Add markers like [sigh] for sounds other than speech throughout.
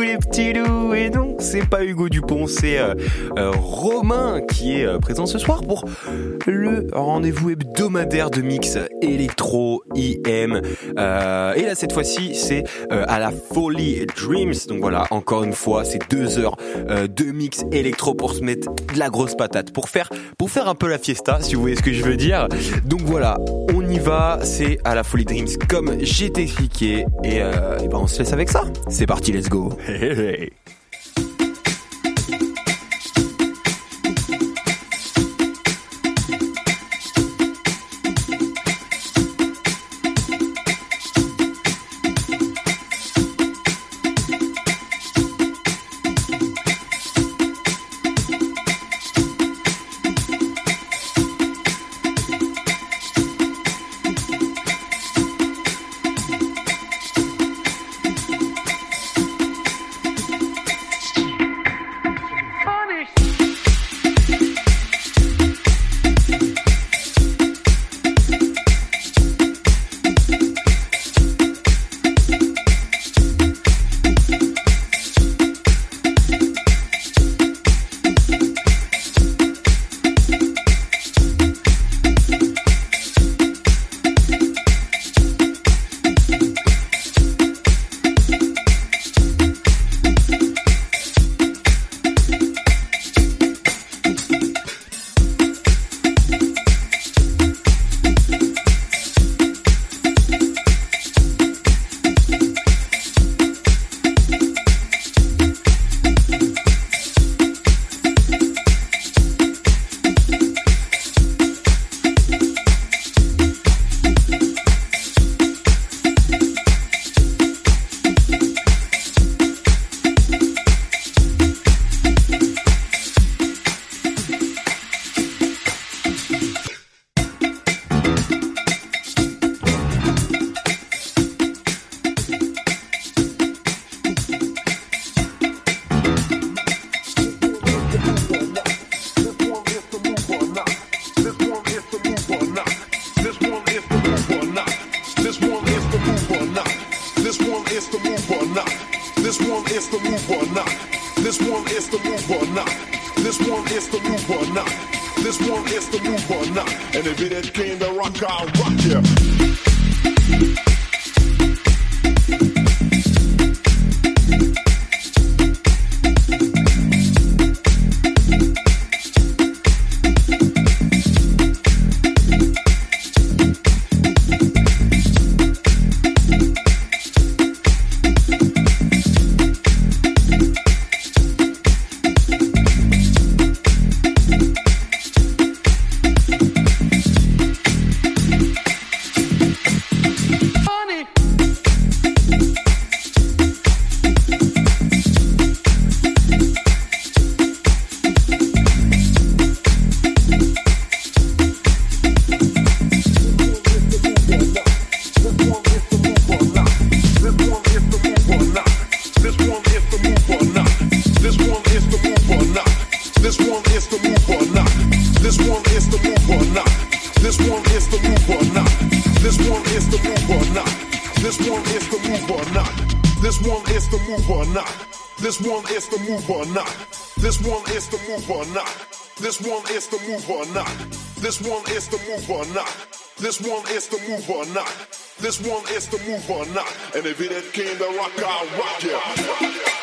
Les petits loups Et non, c'est pas Hugo Dupont, c'est euh, euh, Romain qui est euh, présent ce soir pour le rendez-vous hebdomadaire de mix électro IM. et là cette fois-ci c'est à la Folie Dreams. Donc voilà, encore une fois, c'est deux heures de mix électro pour se mettre de la grosse patate, pour faire pour faire un peu la fiesta, si vous voyez ce que je veux dire. Donc voilà, on y va, c'est à la Folie Dreams comme j'ai expliqué et, et ben on se laisse avec ça. C'est parti, let's go. [laughs] Hey, hey. One is the move or not. This one is the move or not. This one is the move or not. This one is the move or not. This one is the mover or not And if it came to rock, I'll rock you.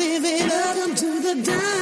living. Welcome to the dance.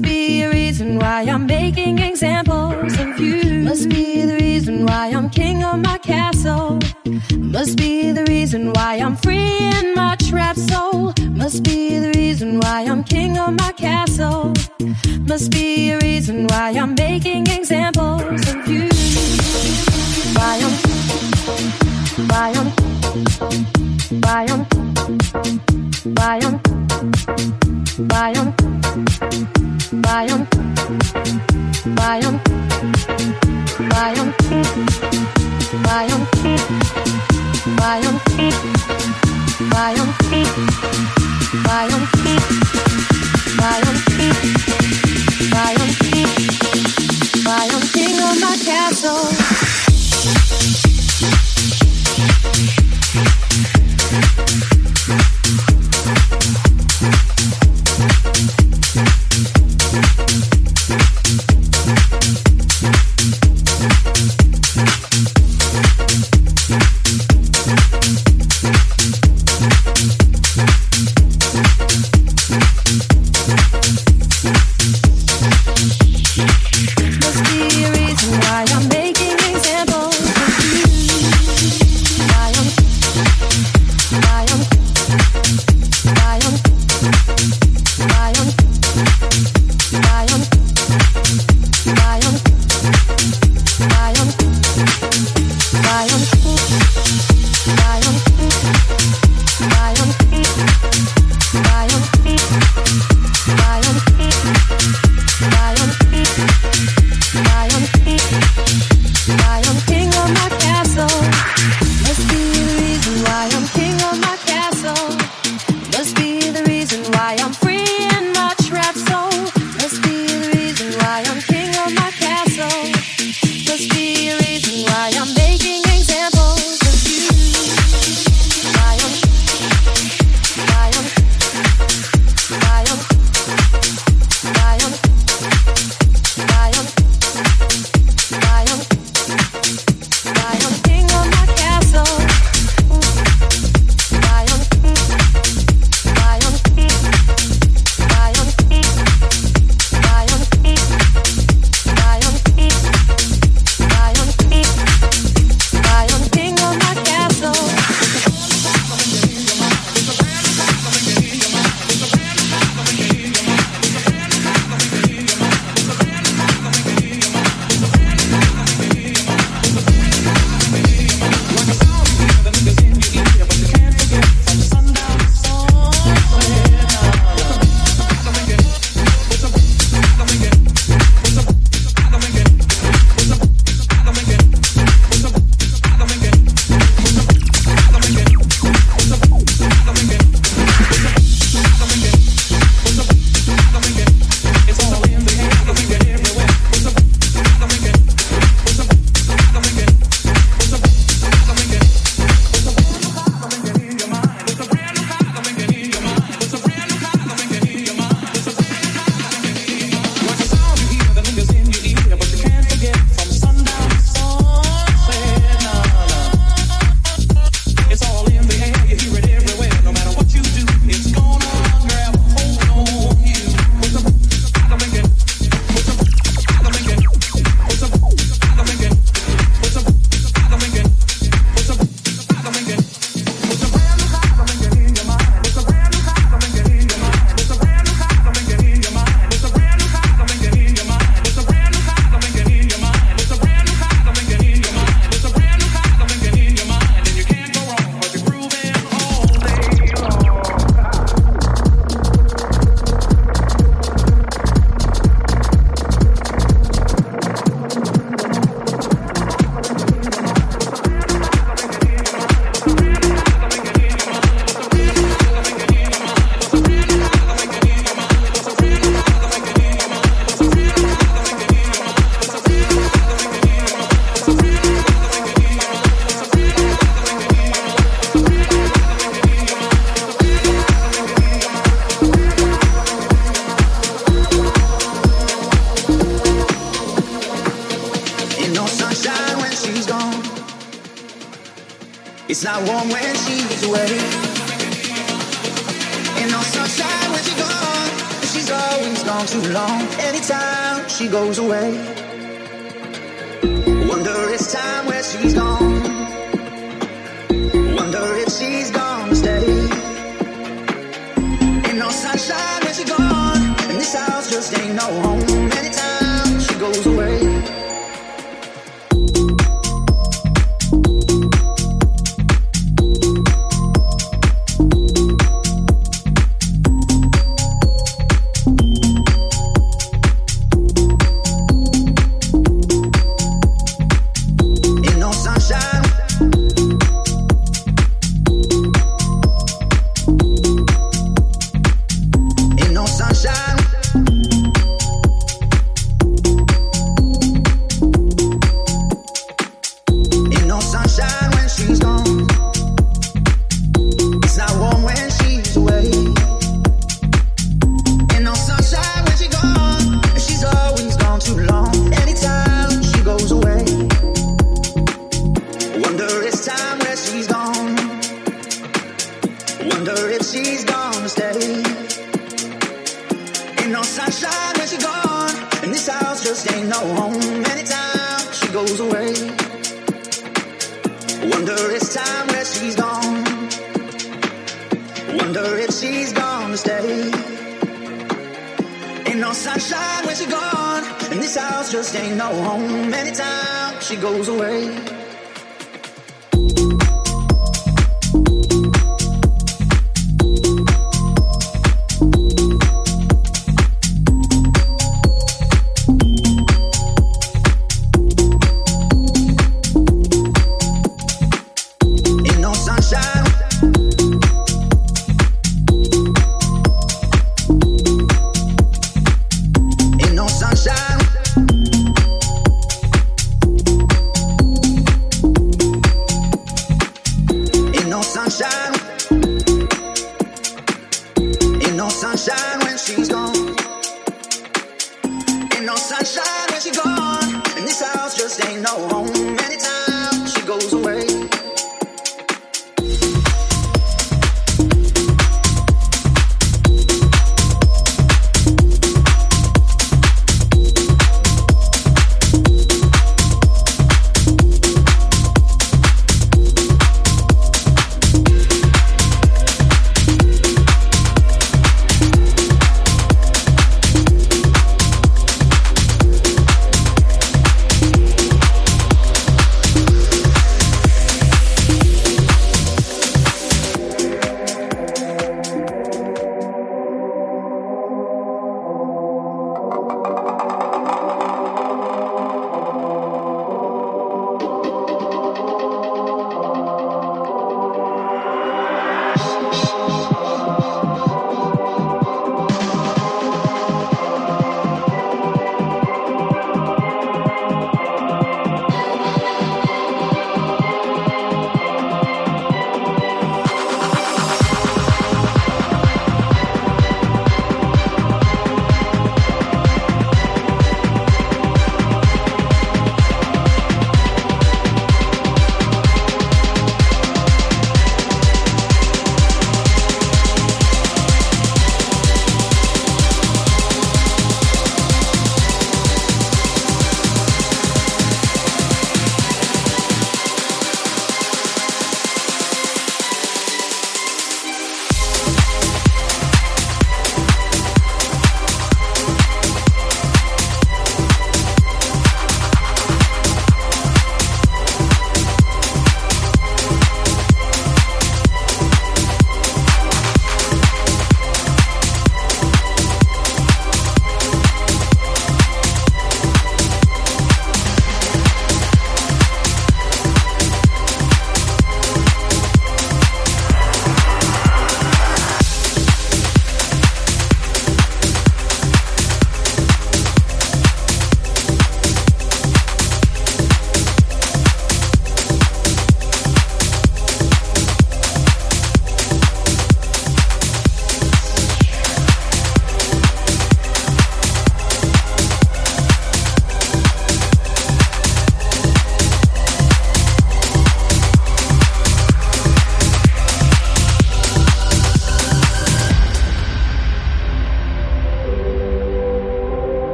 Must be a reason why I'm making examples of you. Must be the reason why I'm king of my castle. Must be the reason why I'm free in my trap soul. Must be the reason why I'm king of my castle. Must be a reason why I'm making examples of you. Why I'm, why I'm, why I'm, why I'm, why I'm, I'm, I'm king of my castle.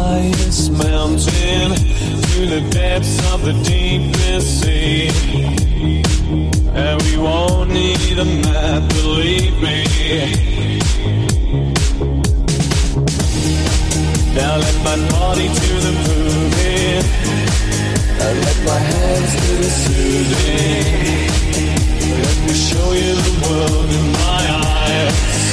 highest mountain to the depths of the deepest sea. And we won't need a map, believe me. Now let my body do the moving. And let my hands do the soothing. Let me show you the world in my eyes.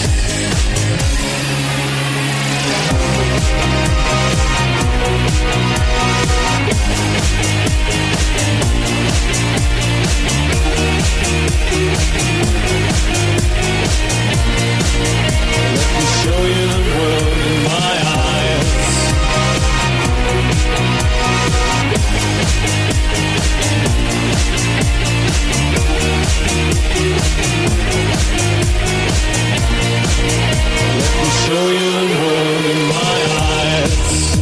show you the world in my eyes.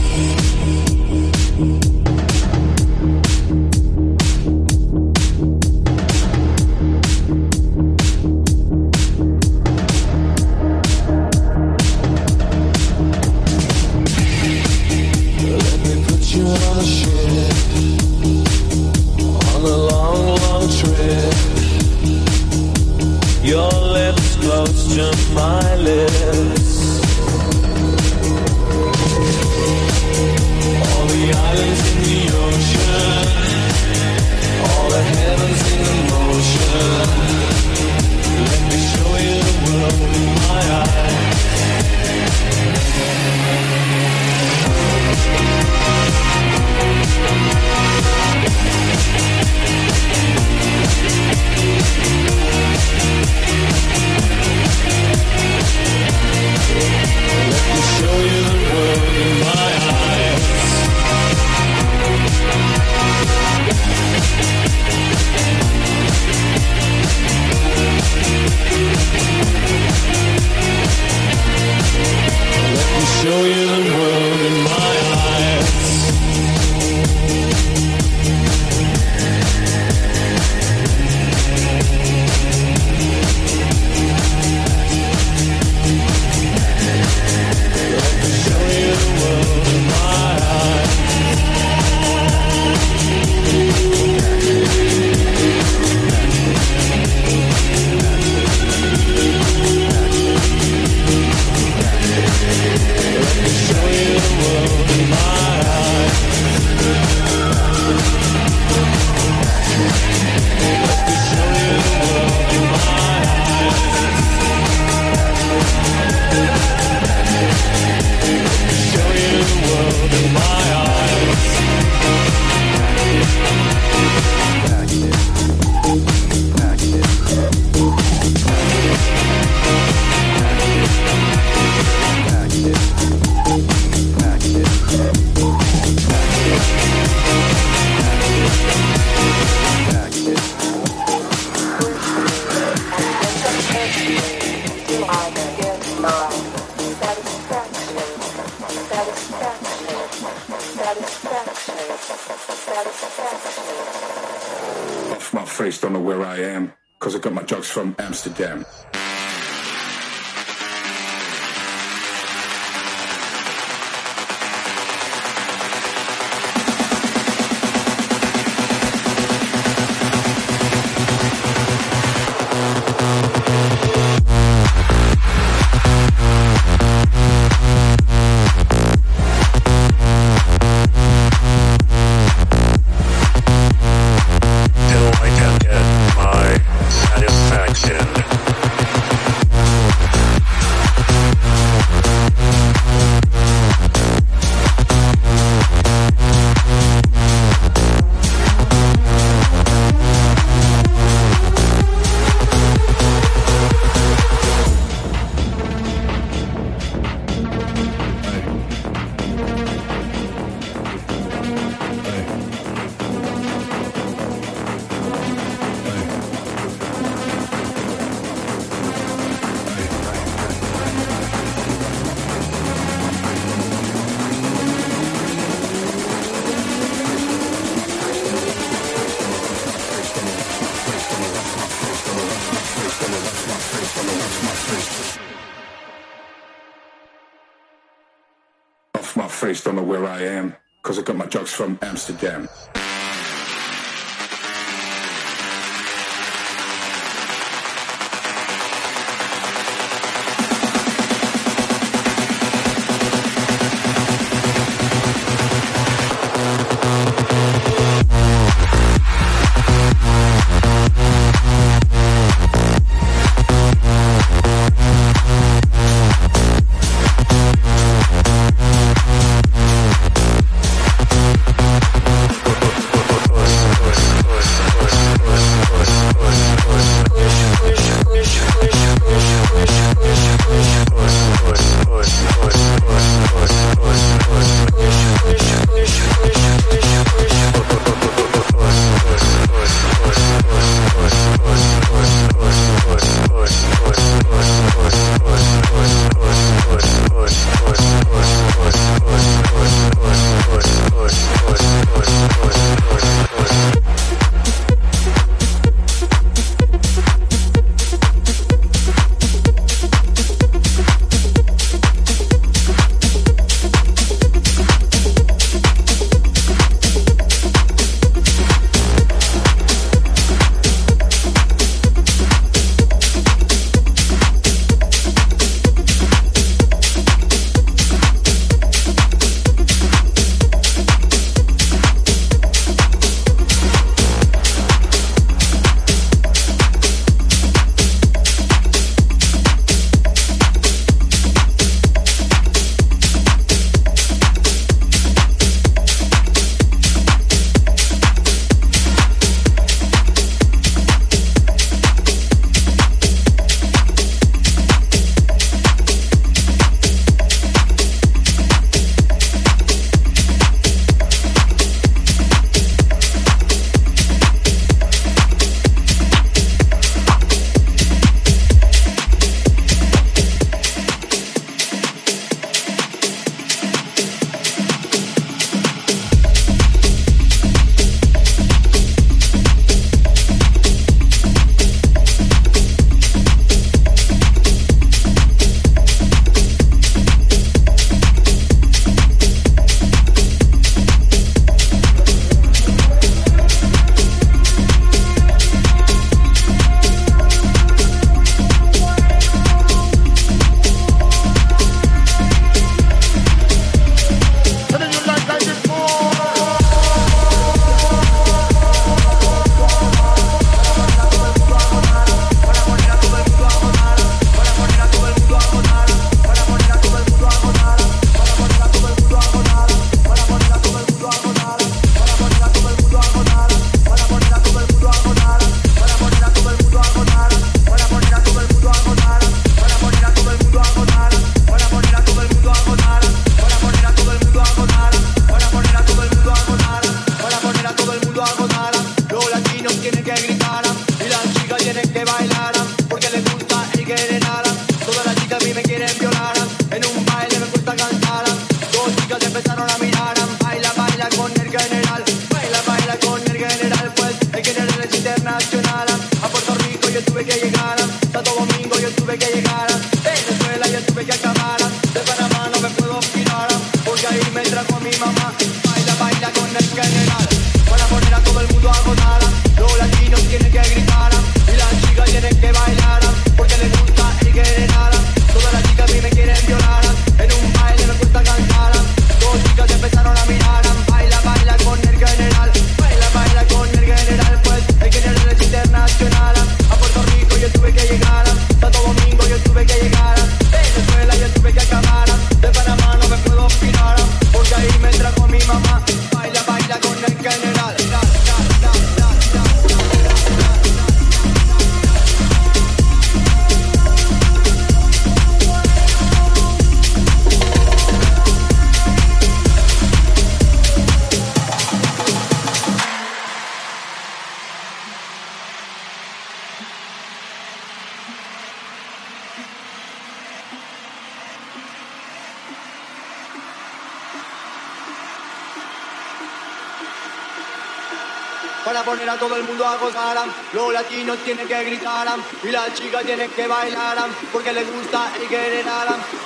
niños tienen que gritar y las chicas tienen que bailar porque les gusta el que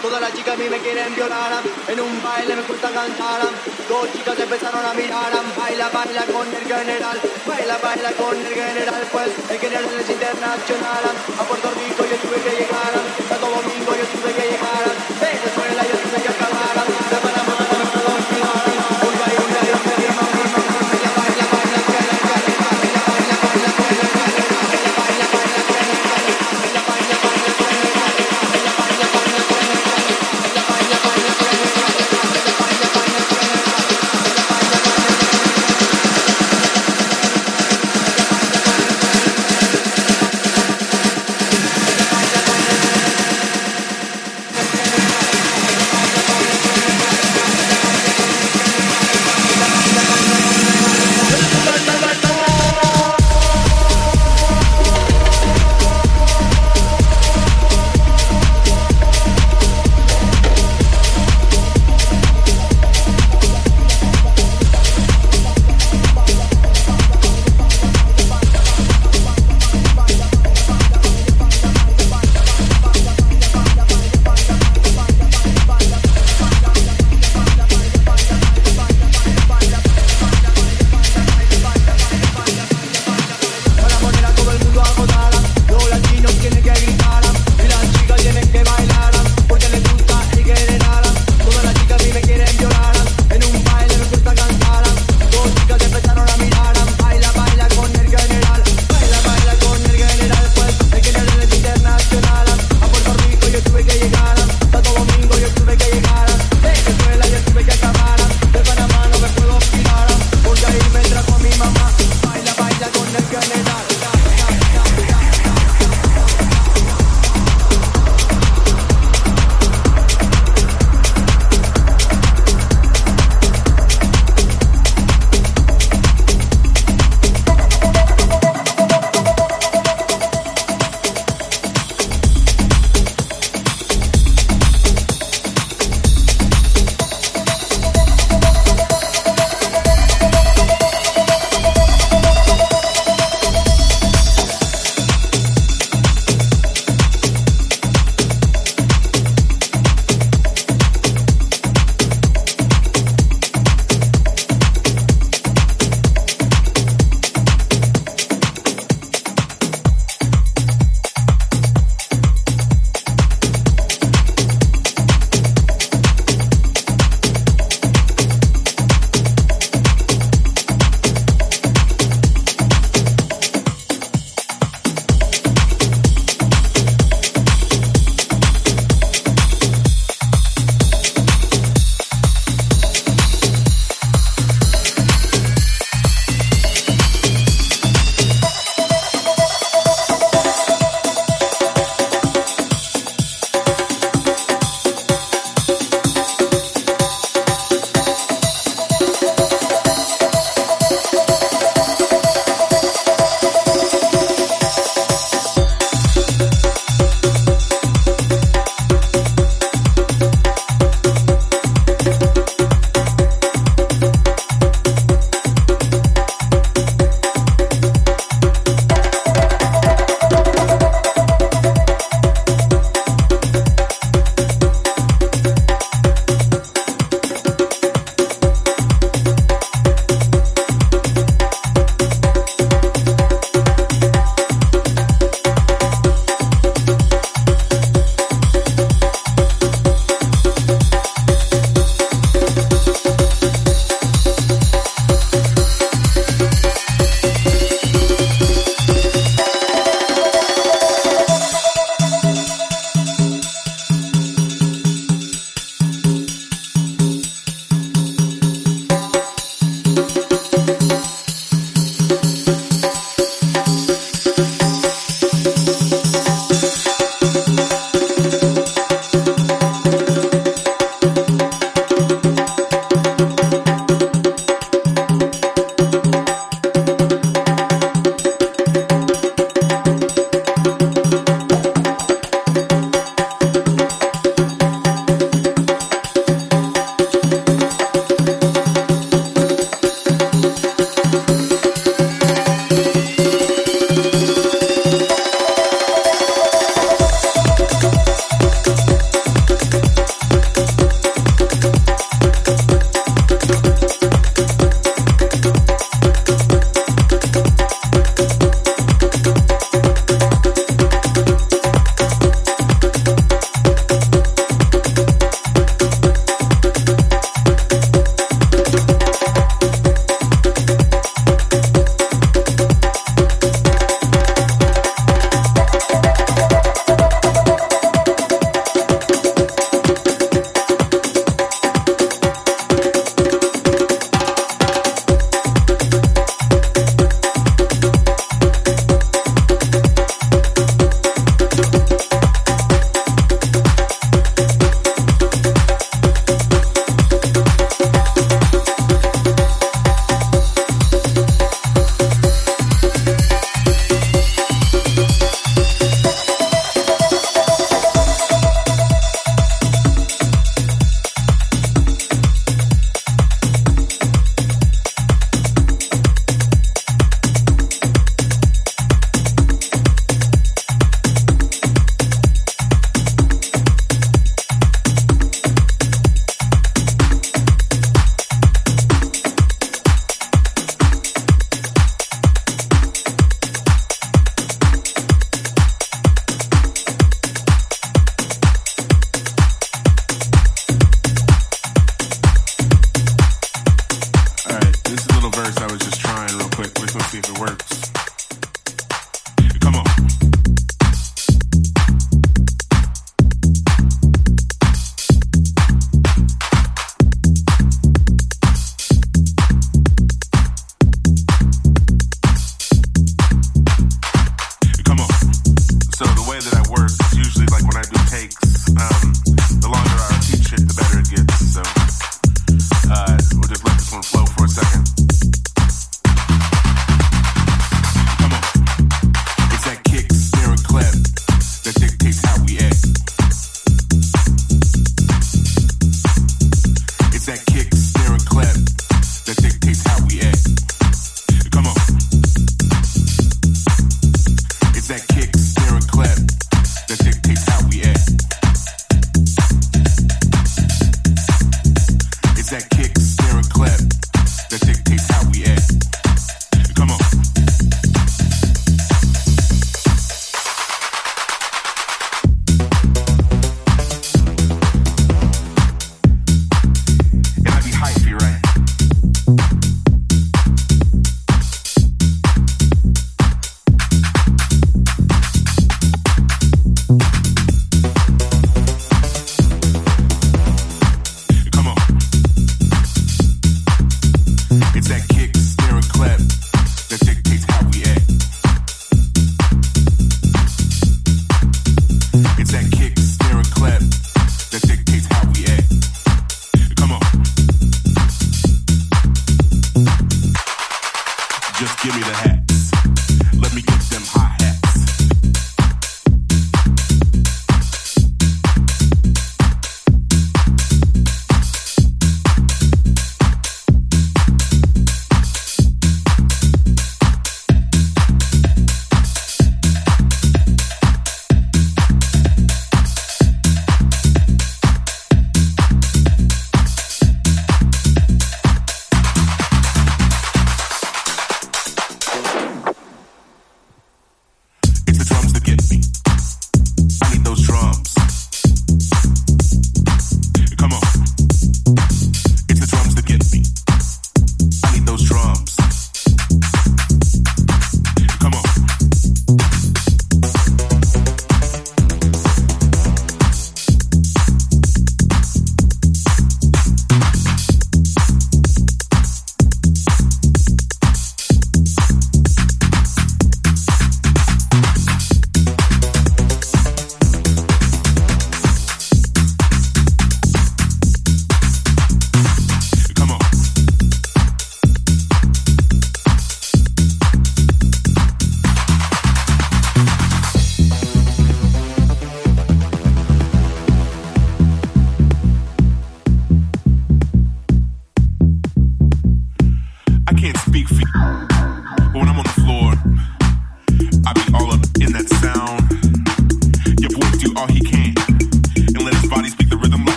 Todas las chicas a mí me quieren violar en un baile me gusta cantar. Dos chicas empezaron a mirar baila, baila con el general, baila, baila con el general, pues el general es internacional. A Puerto Rico yo tuve que llegar, Santo Domingo yo tuve que llegar.